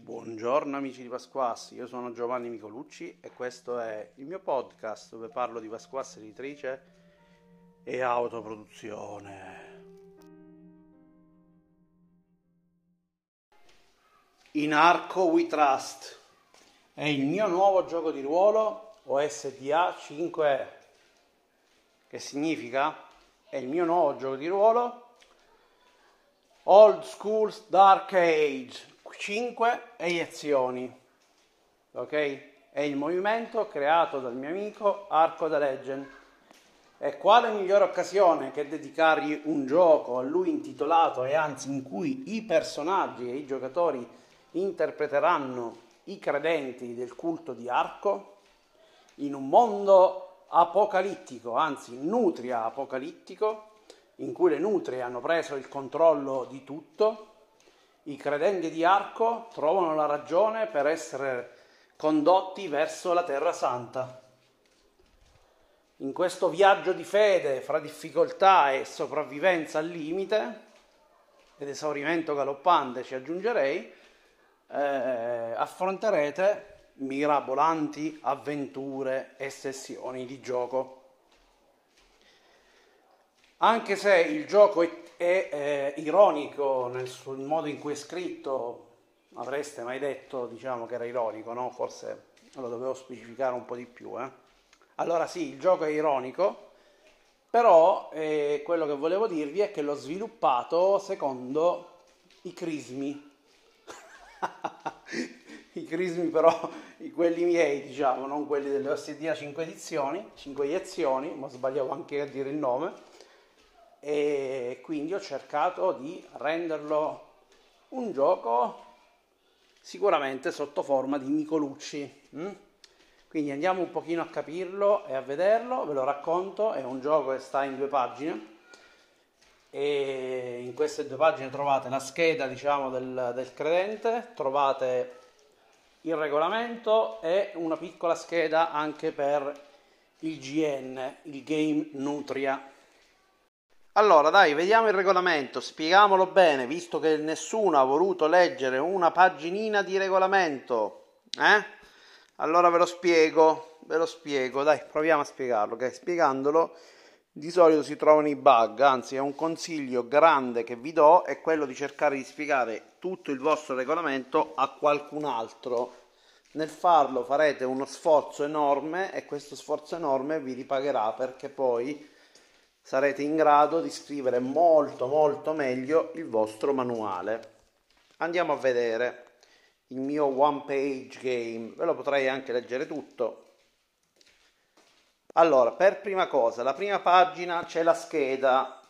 Buongiorno amici di Pasquassi, io sono Giovanni Micolucci e questo è il mio podcast dove parlo di Pasquassi editrice e autoproduzione. In Arco We Trust. È il mio nuovo gioco di ruolo OSDA 5E, che significa? È il mio nuovo gioco di ruolo. Old School Dark Age 5 eiezioni. Ok? È il movimento creato dal mio amico Arco da Legend. E quale migliore occasione che dedicargli un gioco a lui intitolato e anzi in cui i personaggi e i giocatori interpreteranno i credenti del culto di Arco in un mondo apocalittico, anzi nutria apocalittico, in cui le nutrie hanno preso il controllo di tutto i credenti di Arco trovano la ragione per essere condotti verso la Terra Santa. In questo viaggio di fede fra difficoltà e sopravvivenza al limite ed esaurimento galoppante ci aggiungerei, eh, affronterete mirabolanti avventure e sessioni di gioco. Anche se il gioco è, è eh, ironico nel suo, modo in cui è scritto, avreste mai detto diciamo, che era ironico, no? Forse lo dovevo specificare un po' di più. Eh? Allora sì, il gioco è ironico, però eh, quello che volevo dirvi è che l'ho sviluppato secondo i crismi. I crismi però, quelli miei, diciamo, non quelli delle OSD 5 edizioni, 5 iniezioni, ma sbagliavo anche a dire il nome e quindi ho cercato di renderlo un gioco sicuramente sotto forma di Micolucci. Mm? Quindi andiamo un pochino a capirlo e a vederlo, ve lo racconto, è un gioco che sta in due pagine e in queste due pagine trovate la scheda diciamo del, del credente, trovate il regolamento e una piccola scheda anche per il GN, il Game Nutria. Allora, dai, vediamo il regolamento, spieghiamolo bene, visto che nessuno ha voluto leggere una paginina di regolamento. Eh? Allora ve lo spiego, ve lo spiego, dai, proviamo a spiegarlo, che spiegandolo di solito si trovano i bug, anzi è un consiglio grande che vi do è quello di cercare di spiegare tutto il vostro regolamento a qualcun altro. Nel farlo farete uno sforzo enorme e questo sforzo enorme vi ripagherà perché poi sarete in grado di scrivere molto molto meglio il vostro manuale. Andiamo a vedere il mio one page game, ve lo potrei anche leggere tutto. Allora, per prima cosa, la prima pagina c'è la scheda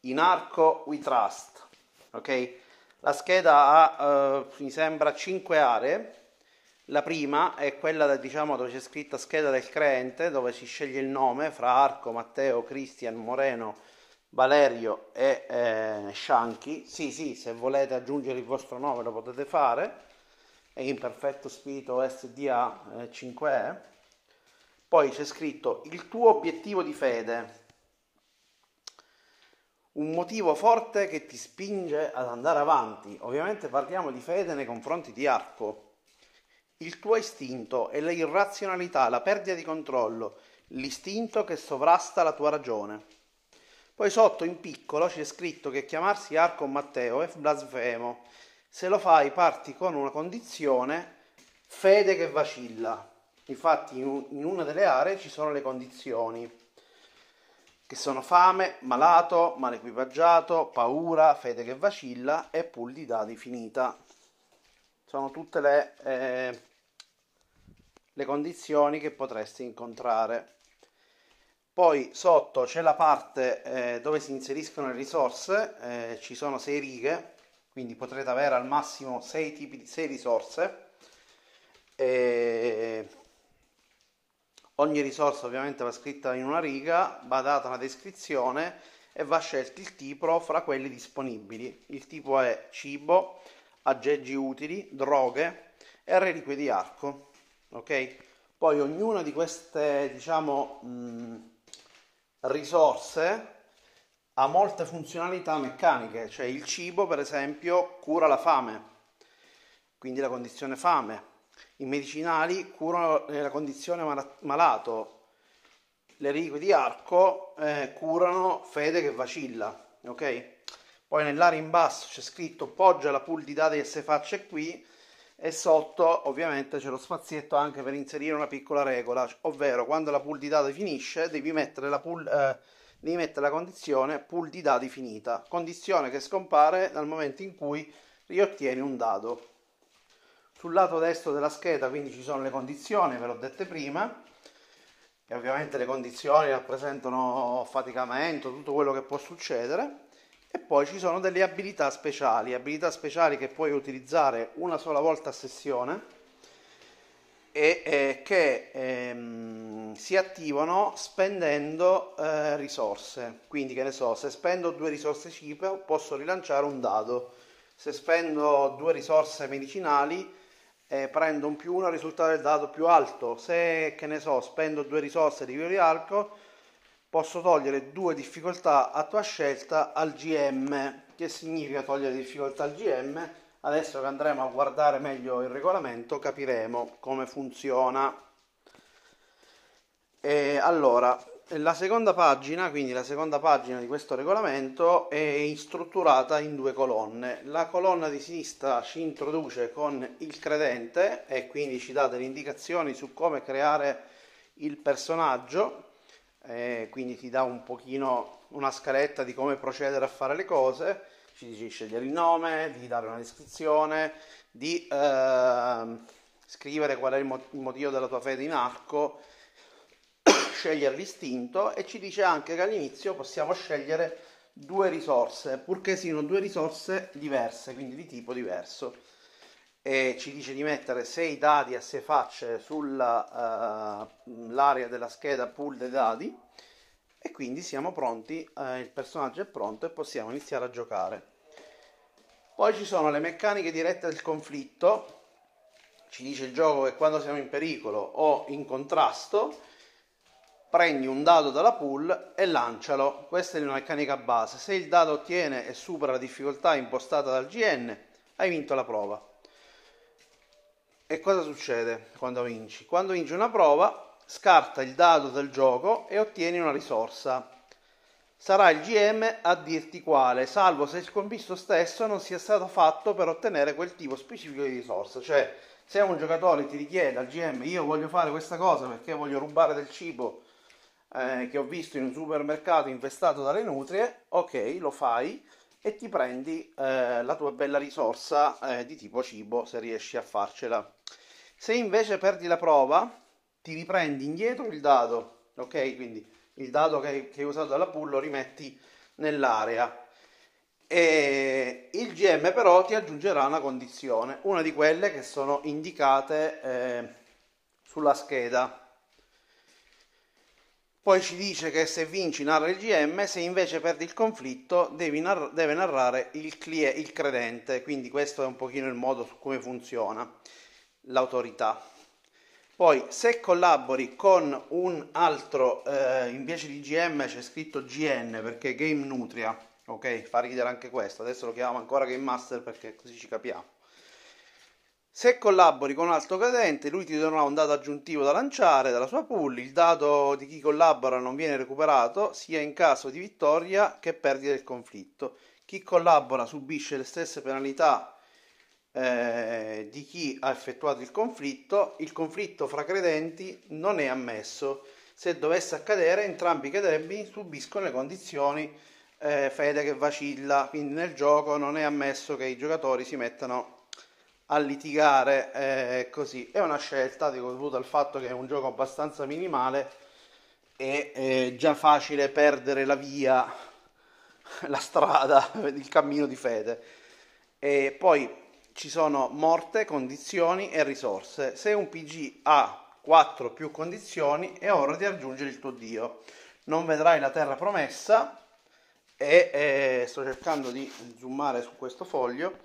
in arco we trust, ok? La scheda ha, uh, mi sembra, 5 aree la prima è quella diciamo, dove c'è scritta scheda del creente, dove si sceglie il nome fra Arco, Matteo, Cristian, Moreno, Valerio e eh, Scianchi. Sì, sì, se volete aggiungere il vostro nome lo potete fare. È in perfetto spirito SDA eh, 5E. Poi c'è scritto il tuo obiettivo di fede. Un motivo forte che ti spinge ad andare avanti. Ovviamente parliamo di fede nei confronti di Arco il tuo istinto è l'irrazionalità, la perdita di controllo, l'istinto che sovrasta la tua ragione. Poi sotto in piccolo c'è scritto che chiamarsi Arco Matteo è blasfemo. Se lo fai parti con una condizione fede che vacilla. Infatti in una delle aree ci sono le condizioni che sono fame, malato, malequipaggiato, paura, fede che vacilla e pool di dati finita sono tutte le, eh, le condizioni che potresti incontrare. Poi sotto c'è la parte eh, dove si inseriscono le risorse, eh, ci sono sei righe, quindi potrete avere al massimo sei tipi di sei risorse. E ogni risorsa ovviamente va scritta in una riga, va data una descrizione e va scelto il tipo fra quelli disponibili. Il tipo è cibo, aggeggi utili, droghe e reliquie di arco. Ok? Poi ognuna di queste, diciamo, mh, risorse ha molte funzionalità meccaniche, cioè il cibo, per esempio, cura la fame. quindi la condizione fame. I medicinali curano la condizione malato, le righe di arco eh, curano fede che vacilla, ok? Poi nell'area in basso c'è scritto poggia la pool di dati che si faccia qui. E sotto ovviamente c'è lo spazietto anche per inserire una piccola regola, ovvero quando la pool di dati finisce devi mettere la, pool, eh, devi mettere la condizione pool di dati finita, condizione che scompare dal momento in cui riottieni un dado. Sul lato destro della scheda quindi ci sono le condizioni, ve l'ho dette prima, e ovviamente le condizioni rappresentano faticamento, tutto quello che può succedere e poi ci sono delle abilità speciali, abilità speciali che puoi utilizzare una sola volta a sessione e eh, che ehm, si attivano spendendo eh, risorse. Quindi che ne so, se spendo due risorse cibo posso rilanciare un dado, se spendo due risorse medicinali eh, prendo un più 1 al risultato del dado più alto. Se, che ne so, spendo due risorse di via arco, posso togliere due difficoltà a tua scelta al GM. Che significa togliere difficoltà al GM? Adesso che andremo a guardare meglio il regolamento capiremo come funziona. E allora, la seconda pagina, quindi la seconda pagina di questo regolamento è strutturata in due colonne. La colonna di sinistra ci introduce con il credente e quindi ci dà delle indicazioni su come creare il personaggio, eh, quindi ti dà un pochino una scaletta di come procedere a fare le cose, ci dice di scegliere il nome, di dare una descrizione, di eh, scrivere qual è il motivo della tua fede in arco scegliere l'istinto e ci dice anche che all'inizio possiamo scegliere due risorse, purché siano due risorse diverse, quindi di tipo diverso. E ci dice di mettere sei dadi a sei facce sull'area uh, della scheda pool dei dadi e quindi siamo pronti, uh, il personaggio è pronto e possiamo iniziare a giocare. Poi ci sono le meccaniche dirette del conflitto, ci dice il gioco che quando siamo in pericolo o in contrasto prendi un dado dalla pool e lancialo. Questa è una meccanica base. Se il dado ottiene e supera la difficoltà impostata dal GN, hai vinto la prova. E cosa succede quando vinci? Quando vinci una prova, scarta il dado del gioco e ottieni una risorsa. Sarà il GM a dirti quale, salvo se il combisto stesso non sia stato fatto per ottenere quel tipo specifico di risorsa. Cioè, se un giocatore ti richiede al GM io voglio fare questa cosa perché voglio rubare del cibo eh, che ho visto in un supermercato infestato dalle nutrie, ok, lo fai e ti prendi eh, la tua bella risorsa eh, di tipo cibo se riesci a farcela. Se invece perdi la prova, ti riprendi indietro il dado, ok? Quindi il dado che, che hai usato dalla pool lo rimetti nell'area. E il GM però ti aggiungerà una condizione, una di quelle che sono indicate eh, sulla scheda poi ci dice che se vinci narra il GM, se invece perdi il conflitto narr- deve narrare il, clie- il credente, quindi questo è un pochino il modo su come funziona l'autorità. Poi se collabori con un altro, eh, invece di GM c'è scritto GN perché Game Nutria, ok? Fa ridere anche questo, adesso lo chiamiamo ancora Game Master perché così ci capiamo. Se collabori con un altro credente, lui ti donerà un dato aggiuntivo da lanciare dalla sua pool. Il dato di chi collabora non viene recuperato sia in caso di vittoria che perdita del conflitto. Chi collabora subisce le stesse penalità eh, di chi ha effettuato il conflitto. Il conflitto fra credenti non è ammesso. Se dovesse accadere, entrambi i credenti subiscono le condizioni eh, fede che vacilla. Quindi nel gioco non è ammesso che i giocatori si mettano a litigare eh, così. È una scelta dovuta al fatto che è un gioco abbastanza minimale e è già facile perdere la via, la strada, il cammino di fede. E poi ci sono morte, condizioni e risorse. Se un PG ha 4 più condizioni è ora di aggiungere il tuo dio. Non vedrai la terra promessa e eh, sto cercando di zoomare su questo foglio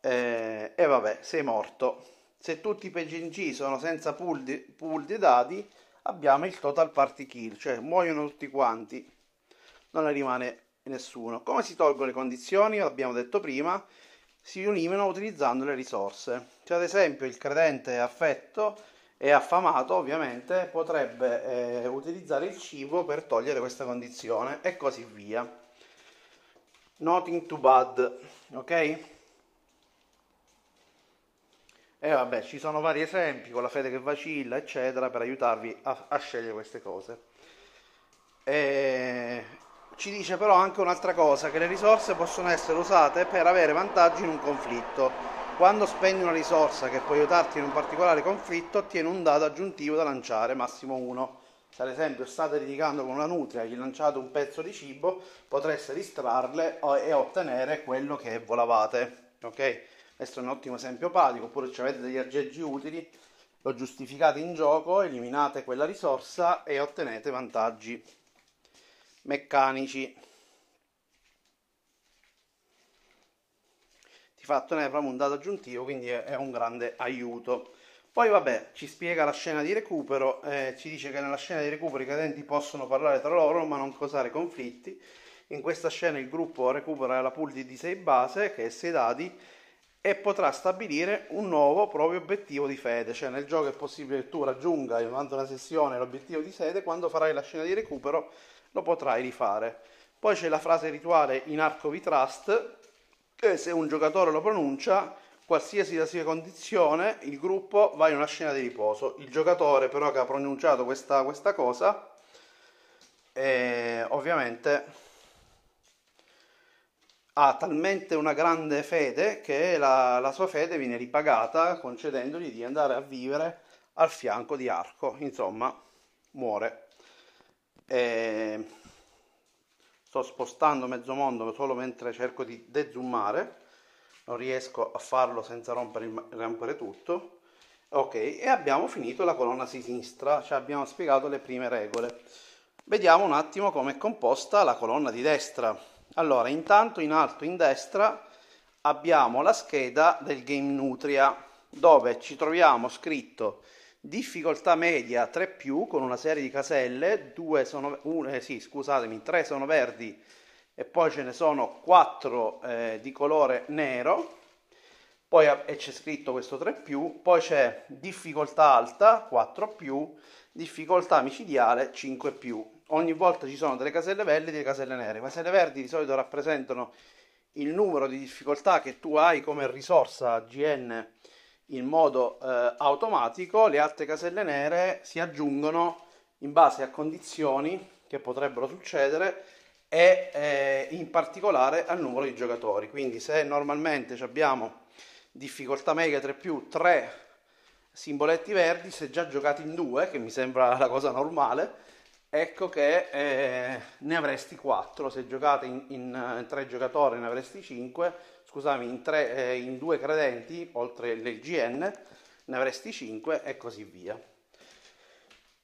eh, e vabbè, sei morto. Se tutti i PNG sono senza pool di, pool di dati, abbiamo il total party kill, cioè muoiono tutti quanti, non ne rimane nessuno. Come si tolgono le condizioni? L'abbiamo detto prima, si eliminano utilizzando le risorse. Cioè, ad esempio, il credente affetto e affamato ovviamente potrebbe eh, utilizzare il cibo per togliere questa condizione e così via. Nothing too bad, ok? E vabbè, ci sono vari esempi con la fede che vacilla, eccetera, per aiutarvi a, a scegliere queste cose. E ci dice però anche un'altra cosa, che le risorse possono essere usate per avere vantaggi in un conflitto. Quando spendi una risorsa che può aiutarti in un particolare conflitto, ottieni un dato aggiuntivo da lanciare, massimo 1. Se ad esempio state litigando con una nutria e gli lanciate un pezzo di cibo, potreste distrarle e ottenere quello che volavate. Ok? Questo è un ottimo esempio pratico, oppure se avete degli aggeggi utili, lo giustificate in gioco, eliminate quella risorsa e ottenete vantaggi meccanici. Di fatto ne avremo un dato aggiuntivo, quindi è un grande aiuto. Poi vabbè, ci spiega la scena di recupero, eh, ci dice che nella scena di recupero i cadenti possono parlare tra loro ma non causare conflitti. In questa scena il gruppo recupera la pool di 6 base, che è 6 dadi, e potrà stabilire un nuovo proprio obiettivo di fede, cioè nel gioco è possibile che tu raggiunga durante una sessione l'obiettivo di fede, quando farai la scena di recupero lo potrai rifare. Poi c'è la frase rituale in Arco vi Trust, che se un giocatore lo pronuncia, qualsiasi sia condizione, il gruppo va in una scena di riposo. Il giocatore però che ha pronunciato questa, questa cosa, eh, ovviamente ha talmente una grande fede che la, la sua fede viene ripagata concedendogli di andare a vivere al fianco di Arco. Insomma, muore. E sto spostando mezzo mondo solo mentre cerco di dezoomare. Non riesco a farlo senza rompere, rompere tutto. Ok e abbiamo finito la colonna sinistra. Ci abbiamo spiegato le prime regole. Vediamo un attimo come è composta la colonna di destra allora intanto in alto in destra abbiamo la scheda del game nutria dove ci troviamo scritto difficoltà media 3 più con una serie di caselle, sono, un, eh, sì, scusatemi, 3 sono verdi e poi ce ne sono 4 eh, di colore nero, poi e c'è scritto questo 3 più, poi c'è difficoltà alta 4 più, difficoltà micidiale 5 più. Ogni volta ci sono delle caselle verdi e delle caselle nere. Le caselle verdi di solito rappresentano il numero di difficoltà che tu hai come risorsa GN in modo eh, automatico, le altre caselle nere si aggiungono in base a condizioni che potrebbero succedere e eh, in particolare al numero di giocatori. Quindi se normalmente abbiamo difficoltà mega 3 più 3 simboletti verdi, se già giocati in due, che mi sembra la cosa normale, ecco che eh, ne avresti 4, se giocate in, in, in 3 giocatori ne avresti 5 scusami, in, tre, eh, in due credenti, oltre il GN, ne avresti 5 e così via.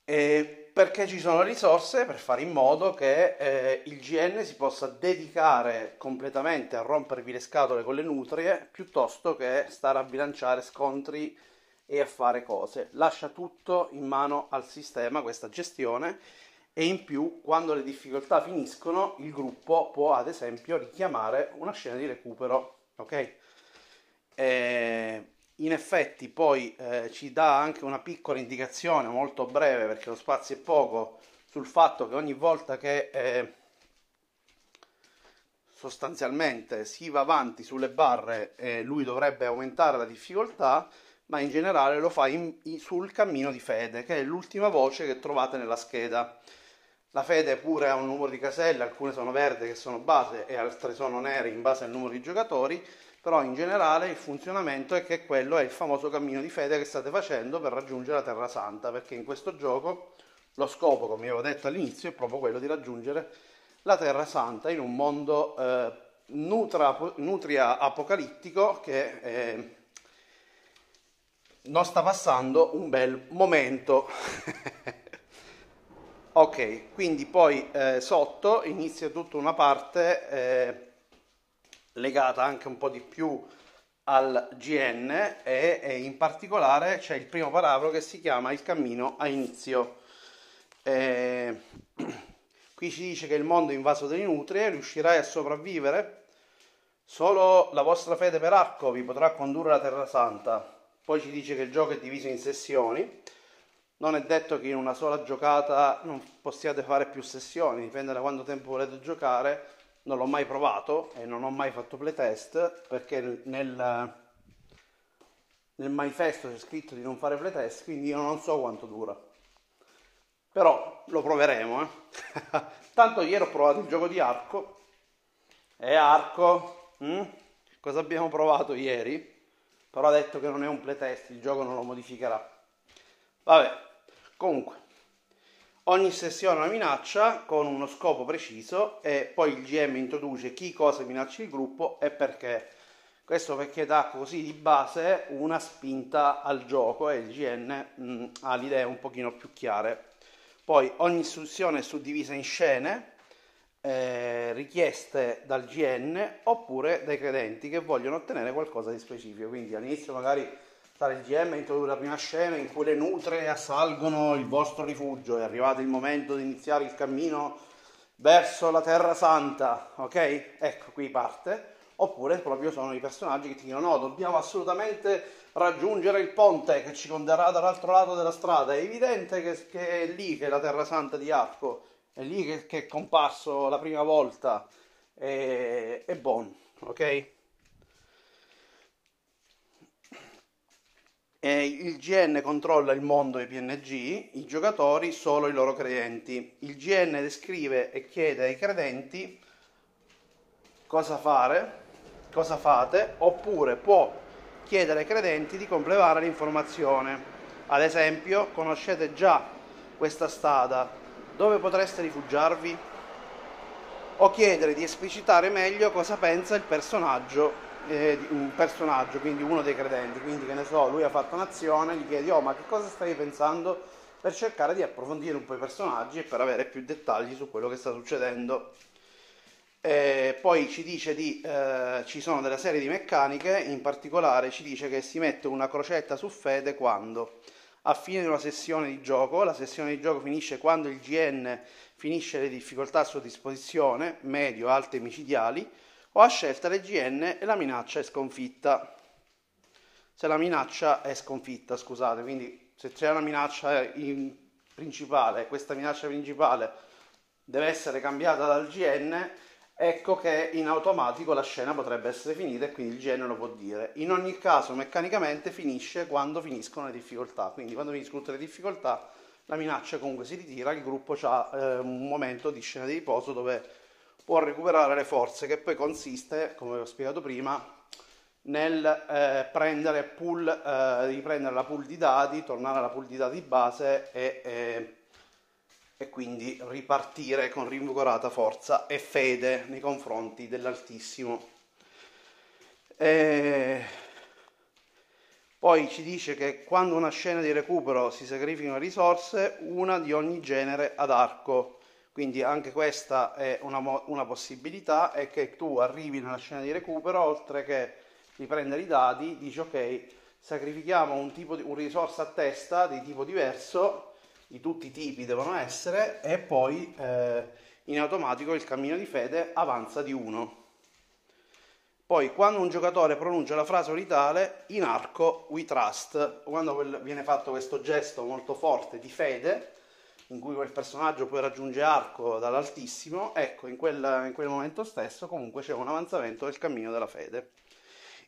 E perché ci sono risorse per fare in modo che eh, il GN si possa dedicare completamente a rompervi le scatole con le nutrie piuttosto che stare a bilanciare scontri e a fare cose. Lascia tutto in mano al sistema, questa gestione, e in più quando le difficoltà finiscono il gruppo può ad esempio richiamare una scena di recupero ok? E in effetti poi eh, ci dà anche una piccola indicazione molto breve perché lo spazio è poco sul fatto che ogni volta che eh, sostanzialmente si va avanti sulle barre eh, lui dovrebbe aumentare la difficoltà ma in generale lo fa in, in, sul cammino di fede che è l'ultima voce che trovate nella scheda la fede pure ha un numero di caselle, alcune sono verdi che sono base e altre sono nere in base al numero di giocatori, però in generale il funzionamento è che quello è il famoso cammino di fede che state facendo per raggiungere la Terra Santa, perché in questo gioco lo scopo, come avevo detto all'inizio, è proprio quello di raggiungere la Terra Santa in un mondo eh, nutra, nutria apocalittico che eh, non sta passando un bel momento. Ok, quindi poi eh, sotto inizia tutta una parte eh, legata anche un po' di più al GN e, e, in particolare c'è il primo paragrafo che si chiama Il cammino a inizio. Eh, qui ci dice che il mondo è invaso dalle nutrie, riuscirai a sopravvivere Solo la vostra fede per arco vi potrà condurre alla Terra Santa. Poi ci dice che il gioco è diviso in sessioni. Non è detto che in una sola giocata non possiate fare più sessioni, dipende da quanto tempo volete giocare. Non l'ho mai provato e non ho mai fatto playtest perché nel, nel manifesto c'è scritto di non fare playtest, quindi io non so quanto dura. Però lo proveremo. Eh? Tanto ieri ho provato il gioco di arco. E arco, hm? cosa abbiamo provato ieri? Però ha detto che non è un playtest, il gioco non lo modificherà. Vabbè, comunque, ogni sessione è una minaccia con uno scopo preciso e poi il GM introduce chi cosa minaccia il gruppo e perché. Questo perché dà così di base una spinta al gioco e il GN mh, mm, ha le idee un pochino più chiare. Poi ogni istruzione è suddivisa in scene eh, richieste dal GN oppure dai credenti che vogliono ottenere qualcosa di specifico. Quindi all'inizio magari stare il GM introdurre la prima scena in cui le nutre assalgono il vostro rifugio, è arrivato il momento di iniziare il cammino verso la Terra Santa, ok? Ecco qui parte. Oppure proprio sono i personaggi che ti dicono no, dobbiamo assolutamente raggiungere il ponte che ci condurrà dall'altro lato della strada. È evidente che, che è lì che è la Terra Santa di Arco è lì che, che è comparso la prima volta, è, è buono, ok? E il GN controlla il mondo dei PNG, i giocatori solo i loro credenti. Il GN descrive e chiede ai credenti cosa fare, cosa fate, oppure può chiedere ai credenti di completare l'informazione. Ad esempio, conoscete già questa strada, dove potreste rifugiarvi? O chiedere di esplicitare meglio cosa pensa il personaggio, eh, un personaggio, quindi uno dei credenti. Quindi, che ne so, lui ha fatto un'azione, gli chiedi, oh, ma che cosa stai pensando? Per cercare di approfondire un po' i personaggi e per avere più dettagli su quello che sta succedendo. E poi ci dice di eh, ci sono delle serie di meccaniche, in particolare ci dice che si mette una crocetta su fede quando a fine di una sessione di gioco. La sessione di gioco finisce quando il GN finisce le difficoltà a sua disposizione, medio, alte micidiali, o a scelta GN e la minaccia è sconfitta. Se la minaccia è sconfitta, scusate, quindi se c'è una minaccia principale, questa minaccia principale deve essere cambiata dal GN, ecco che in automatico la scena potrebbe essere finita e quindi il GN lo può dire. In ogni caso meccanicamente finisce quando finiscono le difficoltà, quindi quando finiscono tutte le difficoltà la minaccia comunque si ritira, il gruppo ha eh, un momento di scena di riposo dove può recuperare le forze che poi consiste, come ho spiegato prima, nel eh, prendere, pool, eh, riprendere la pool di dati, tornare alla pool di dati base e eh, e quindi ripartire con rinvigorata forza e fede nei confronti dell'Altissimo. E poi ci dice che quando una scena di recupero si sacrificano risorse, una di ogni genere ad arco. Quindi anche questa è una, una possibilità, è che tu arrivi nella scena di recupero, oltre che riprendere i dati, dici ok, sacrifichiamo un, tipo di, un risorsa a testa di tipo diverso di tutti i tipi devono essere e poi eh, in automatico il cammino di fede avanza di uno. Poi quando un giocatore pronuncia la frase oritale in arco we trust, quando viene fatto questo gesto molto forte di fede, in cui quel personaggio poi raggiunge arco dall'altissimo, ecco in quel, in quel momento stesso comunque c'è un avanzamento del cammino della fede.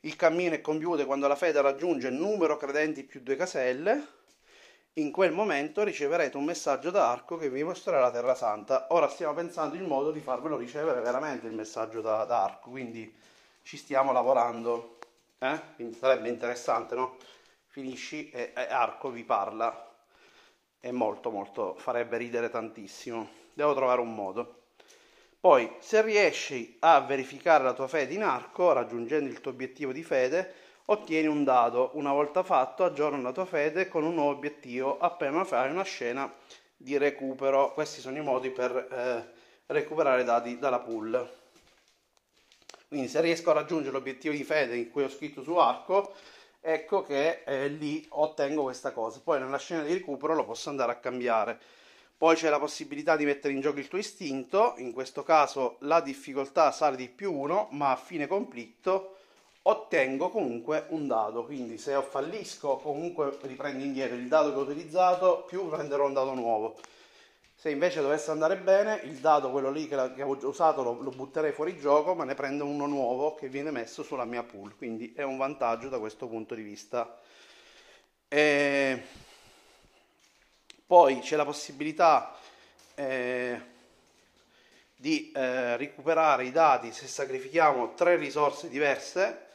Il cammino è compiuto quando la fede raggiunge numero credenti più due caselle, in quel momento riceverete un messaggio da Arco che vi mostrerà la Terra Santa. Ora stiamo pensando il modo di farvelo ricevere veramente il messaggio da, da Arco, quindi ci stiamo lavorando. Eh? Quindi sarebbe interessante, no? Finisci e, e Arco vi parla. È molto, molto, farebbe ridere tantissimo. Devo trovare un modo. Poi, se riesci a verificare la tua fede in arco, raggiungendo il tuo obiettivo di fede, Ottieni un dado, una volta fatto aggiorna la tua fede con un nuovo obiettivo appena fai una scena di recupero. Questi sono i modi per eh, recuperare dati dalla pool. Quindi se riesco a raggiungere l'obiettivo di fede in cui ho scritto su arco, ecco che eh, lì ottengo questa cosa. Poi nella scena di recupero lo posso andare a cambiare. Poi c'è la possibilità di mettere in gioco il tuo istinto, in questo caso la difficoltà sale di più 1, ma a fine conflitto ottengo comunque un dado, quindi se fallisco comunque riprendo indietro il dado che ho utilizzato più prenderò un dado nuovo. Se invece dovesse andare bene, il dado, quello lì che, avevo usato, lo, lo, butterei fuori gioco, ma ne prendo uno nuovo che viene messo sulla mia pool, quindi è un vantaggio da questo punto di vista. E poi c'è la possibilità eh, di eh, recuperare i dati se sacrifichiamo tre risorse diverse,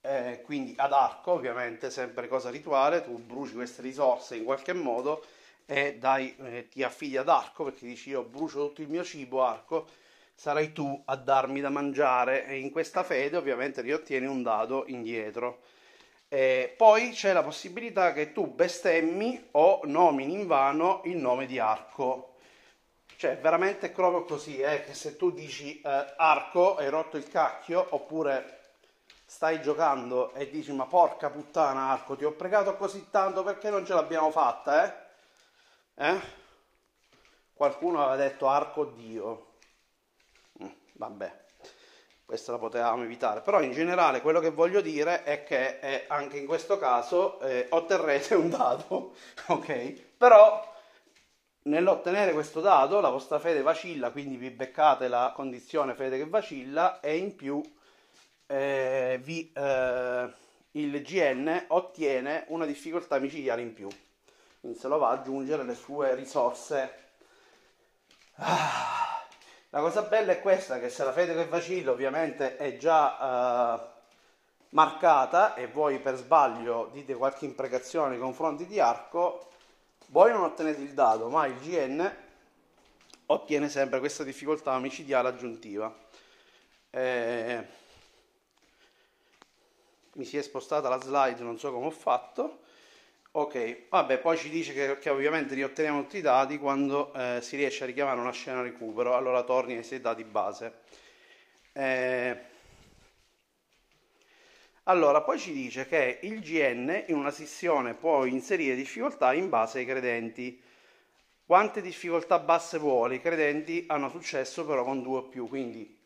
eh, quindi ad arco ovviamente, sempre cosa rituale, tu bruci queste risorse in qualche modo e dai, eh, ti affidi ad Arco perché dici io brucio tutto il mio cibo, Arco, sarai tu a darmi da mangiare e in questa fede ovviamente riottieni un dado indietro. E poi c'è la possibilità che tu bestemmi o nomini in vano il nome di Arco. Cioè, veramente è proprio così, eh, che se tu dici eh, Arco, hai rotto il cacchio, oppure stai giocando e dici ma porca puttana Arco, ti ho pregato così tanto perché non ce l'abbiamo fatta, eh? Eh? Qualcuno aveva detto arco Dio. Mm, vabbè, questa la potevamo evitare. Però in generale quello che voglio dire è che eh, anche in questo caso eh, otterrete un dato, ok? Però nell'ottenere questo dato la vostra fede vacilla, quindi vi beccate la condizione fede che vacilla e in più eh, vi, eh, il GN ottiene una difficoltà micidiale in più quindi se lo va ad aggiungere le sue risorse. Ah, la cosa bella è questa, che se la fede che vacilla ovviamente è già uh, marcata e voi per sbaglio dite qualche imprecazione nei confronti di Arco, voi non ottenete il dado, ma il GN ottiene sempre questa difficoltà omicidiale aggiuntiva. Eh, mi si è spostata la slide, non so come ho fatto. Ok, vabbè, poi ci dice che, che ovviamente riotteniamo tutti i dati quando eh, si riesce a richiamare una scena recupero, allora torni ai sei dati base. Eh, allora, poi ci dice che il GN in una sessione può inserire difficoltà in base ai credenti. Quante difficoltà basse vuole? I credenti hanno successo però con due o più, quindi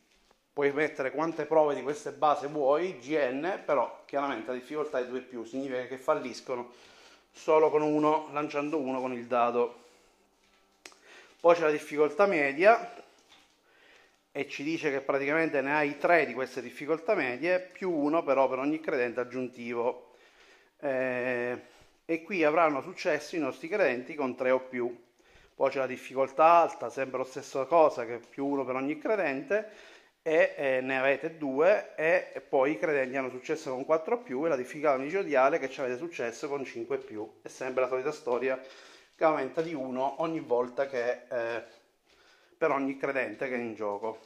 puoi mettere quante prove di queste base vuoi, GN, però chiaramente la difficoltà è 2 più, significa che falliscono solo con uno, lanciando uno con il dado. Poi c'è la difficoltà media e ci dice che praticamente ne hai tre di queste difficoltà medie, più uno però per ogni credente aggiuntivo. Eh, e qui avranno successo i nostri credenti con tre o più. Poi c'è la difficoltà alta, sempre la stessa cosa, che più uno per ogni credente e eh, ne avete due e poi i credenti hanno successo con 4 più e la difficoltà micidiale che ci avete successo con 5 più. È sempre la solita storia che aumenta di 1 ogni volta che eh, per ogni credente che è in gioco.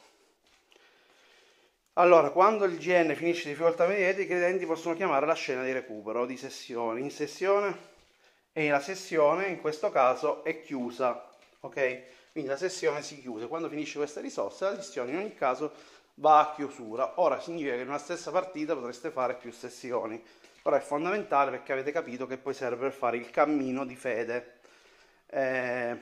Allora, quando il GN finisce difficoltà mediate, i credenti possono chiamare la scena di recupero di sessione. In sessione e la sessione in questo caso è chiusa, ok? Quindi la sessione si chiude, quando finisce questa risorsa la sessione in ogni caso va a chiusura. Ora significa che in una stessa partita potreste fare più sessioni, però è fondamentale perché avete capito che poi serve per fare il cammino di fede. Eh,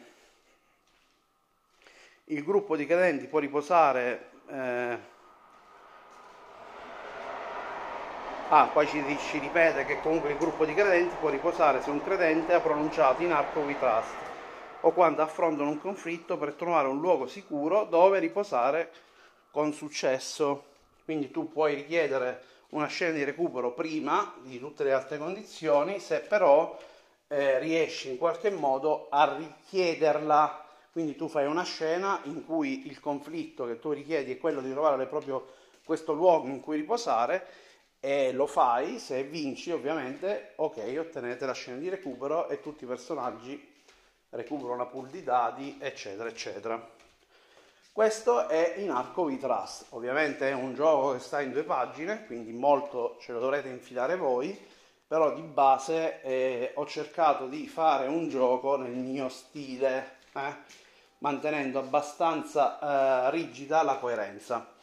il gruppo di credenti può riposare... Eh, Ah, poi ci, ci, ripete che comunque il gruppo di credenti può riposare se un credente ha pronunciato in arco we trust o quando affrontano un conflitto per trovare un luogo sicuro dove riposare con successo. Quindi tu puoi richiedere una scena di recupero prima di tutte le altre condizioni, se però eh, riesci in qualche modo a richiederla. Quindi tu fai una scena in cui il conflitto che tu richiedi è quello di trovare proprio questo luogo in cui riposare e lo fai, se vinci ovviamente, ok, ottenete la scena di recupero e tutti i personaggi recupero una pool di dati, eccetera, eccetera. Questo è in Arco We Trust. Ovviamente è un gioco che sta in due pagine, quindi molto ce lo dovrete infilare voi, però di base eh, ho cercato di fare un gioco nel mio stile, eh, mantenendo abbastanza eh, rigida la coerenza.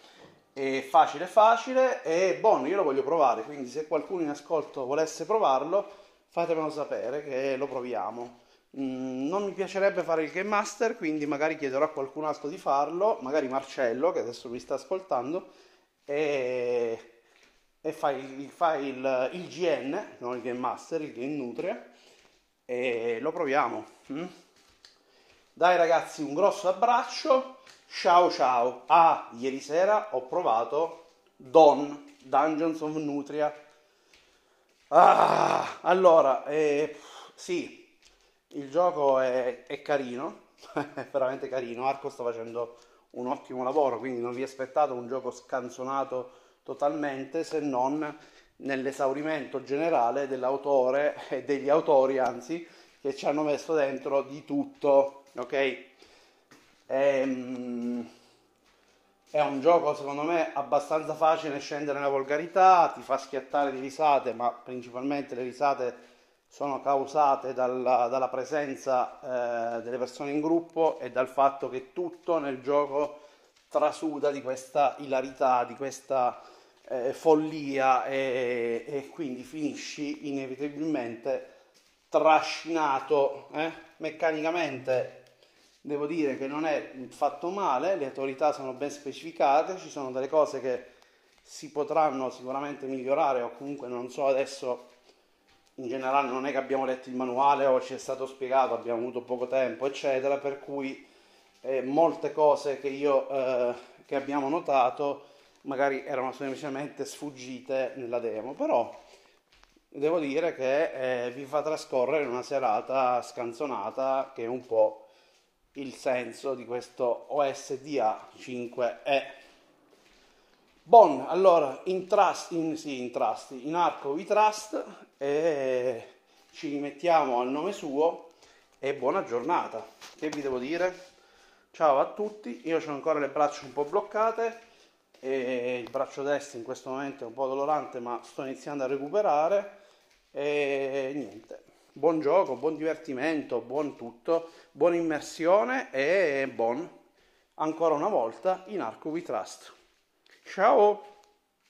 È facile facile e buono, io lo voglio provare, quindi se qualcuno in ascolto volesse provarlo, fatemelo sapere che lo proviamo Mm, non mi piacerebbe fare il game master, quindi magari chiederò a qualcun altro di farlo, magari Marcello che adesso mi sta ascoltando, e, e fa, il, fa il, il, GN, non il game master, il game nutria, e lo proviamo. Mm? Dai ragazzi, un grosso abbraccio, ciao ciao. Ah, ieri sera ho provato Don, Dungeons of Nutria. Ah, allora, eh, sì, il gioco è, è carino, è veramente carino. Arco sta facendo un ottimo lavoro, quindi non vi aspettate un gioco scanzonato totalmente se non nell'esaurimento generale dell'autore e degli autori, anzi, che ci hanno messo dentro di tutto, ok? Ehm, è un gioco secondo me abbastanza facile scendere nella volgarità, ti fa schiattare di risate, ma principalmente le risate sono causate dalla, dalla presenza eh, delle persone in gruppo e dal fatto che tutto nel gioco trasuda di questa ilarità, di questa eh, follia e, e, quindi finisci inevitabilmente trascinato eh? meccanicamente. Devo dire che non è fatto male, le autorità sono ben specificate, ci sono delle cose che si potranno sicuramente migliorare o comunque non so adesso in generale non è che abbiamo letto il manuale o ci è stato spiegato, abbiamo avuto poco tempo, eccetera, per cui eh, molte cose che, io, eh, che abbiamo notato magari erano semplicemente sfuggite nella demo, però devo dire che eh, vi fa trascorrere una serata scanzonata che è un po' il senso di questo OSDA 5E. Bon, allora, in trust, in, sì, in trust, in arco we trust e ci mettiamo al nome suo e buona giornata. Che vi devo dire? Ciao a tutti, io ho ancora le braccia un po' bloccate e il braccio destro in questo momento è un po' dolorante ma sto iniziando a recuperare e niente. Buon gioco, buon divertimento, buon tutto, buona immersione e buon ancora una volta in Arco We Trust. Ciao!